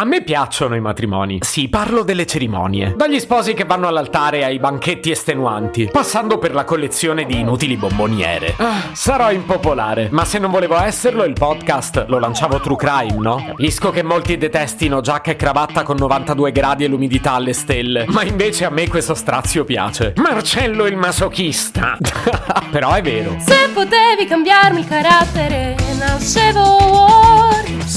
A me piacciono i matrimoni. Sì, parlo delle cerimonie. Dagli sposi che vanno all'altare ai banchetti estenuanti, passando per la collezione di inutili bomboniere. Ah, sarò impopolare, ma se non volevo esserlo, il podcast lo lanciavo True Crime, no? Capisco che molti detestino giacca e cravatta con 92 gradi e l'umidità alle stelle, ma invece a me questo strazio piace. Marcello il masochista. Però è vero. Se potevi cambiarmi il carattere, nascevo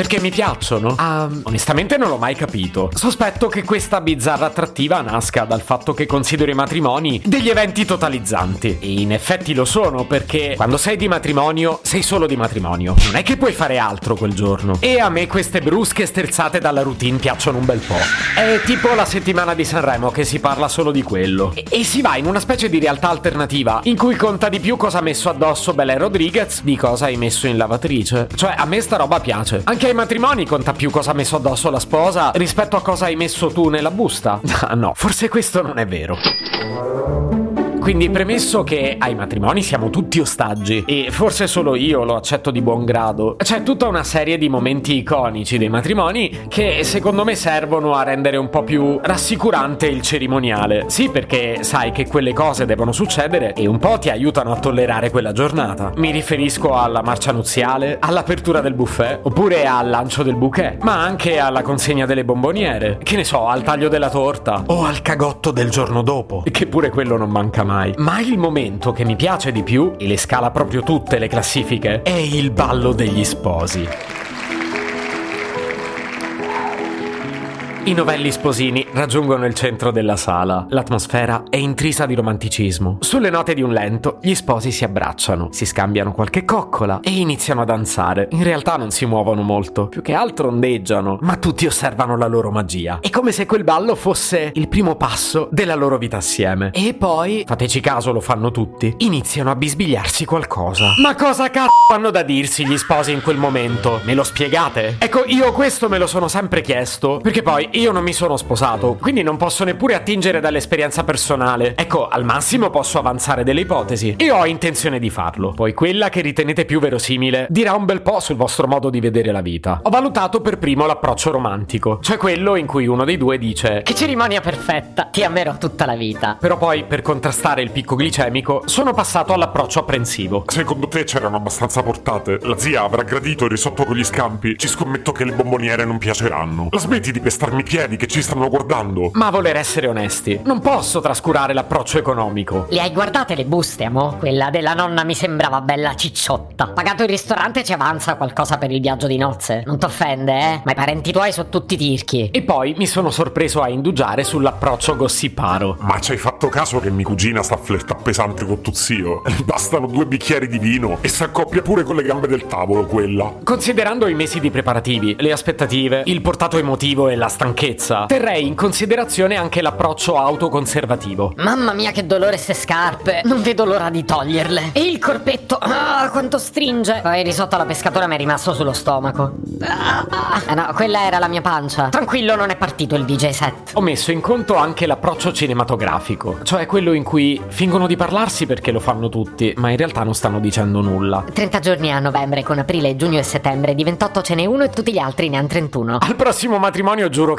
Perché mi piacciono? Ah, onestamente non l'ho mai capito. Sospetto che questa bizzarra attrattiva nasca dal fatto che considero i matrimoni degli eventi totalizzanti. E in effetti lo sono, perché quando sei di matrimonio, sei solo di matrimonio. Non è che puoi fare altro quel giorno. E a me queste brusche sterzate dalla routine piacciono un bel po'. È tipo la settimana di Sanremo che si parla solo di quello. E, e si va in una specie di realtà alternativa in cui conta di più cosa ha messo addosso Belen Rodriguez di cosa hai messo in lavatrice. Cioè, a me sta roba piace. Anche ai matrimoni conta più cosa ha messo addosso la sposa rispetto a cosa hai messo tu nella busta. Ah, no, forse questo non è vero. Quindi premesso che ai matrimoni siamo tutti ostaggi e forse solo io lo accetto di buon grado, c'è tutta una serie di momenti iconici dei matrimoni che secondo me servono a rendere un po' più rassicurante il cerimoniale. Sì, perché sai che quelle cose devono succedere e un po' ti aiutano a tollerare quella giornata. Mi riferisco alla marcia nuziale, all'apertura del buffet, oppure al lancio del bouquet, ma anche alla consegna delle bomboniere, che ne so, al taglio della torta o al cagotto del giorno dopo, che pure quello non manca mai. Ma il momento che mi piace di più, e le scala proprio tutte le classifiche, è il ballo degli sposi. I novelli sposini raggiungono il centro della sala. L'atmosfera è intrisa di romanticismo. Sulle note di un lento, gli sposi si abbracciano, si scambiano qualche coccola e iniziano a danzare. In realtà non si muovono molto, più che altro ondeggiano, ma tutti osservano la loro magia. È come se quel ballo fosse il primo passo della loro vita assieme. E poi, fateci caso, lo fanno tutti, iniziano a bisbigliarsi qualcosa. Ma cosa cazzo hanno da dirsi gli sposi in quel momento? Me lo spiegate? Ecco, io questo me lo sono sempre chiesto, perché poi io non mi sono sposato, quindi non posso neppure attingere dall'esperienza personale. Ecco, al massimo posso avanzare delle ipotesi e ho intenzione di farlo. Poi quella che ritenete più verosimile dirà un bel po' sul vostro modo di vedere la vita. Ho valutato per primo l'approccio romantico, cioè quello in cui uno dei due dice Che cerimonia perfetta, ti amerò tutta la vita. però poi per contrastare il picco glicemico sono passato all'approccio apprensivo. Secondo te c'erano abbastanza portate? La zia avrà gradito il risotto con gli scampi? Ci scommetto che le bomboniere non piaceranno. La smetti di pestarmi i piedi che ci stanno guardando? Ma a voler essere onesti, non posso trascurare l'approccio economico. Le hai guardate le buste, amo? Quella della nonna mi sembrava bella cicciotta. Pagato il ristorante ci avanza qualcosa per il viaggio di nozze. Non t'offende, eh? Ma i parenti tuoi sono tutti tirchi. E poi mi sono sorpreso a indugiare sull'approccio gossiparo. Ma ci hai fatto caso che mia cugina sta a flirtare pesante con tuo zio? Bastano due bicchieri di vino e si accoppia pure con le gambe del tavolo quella. Considerando i mesi di preparativi, le aspettative, il portato emotivo e la stanchezza, terrei in considerazione anche l'approccio autoconservativo. Mamma mia che dolore ste scarpe. Non vedo l'ora di toglierle. E il corpetto. Ah, quanto stringe. Poi il risotto alla pescatora mi è rimasto sullo stomaco. Ah, no, quella era la mia pancia. Tranquillo, non è partito il DJ set. Ho messo in conto anche l'approccio cinematografico, cioè quello in cui fingono di parlarsi perché lo fanno tutti, ma in realtà non stanno dicendo nulla. 30 giorni a novembre con aprile, giugno e settembre. Di 28 ce n'è uno e tutti gli altri ne hanno 31. Al prossimo matrimonio giuro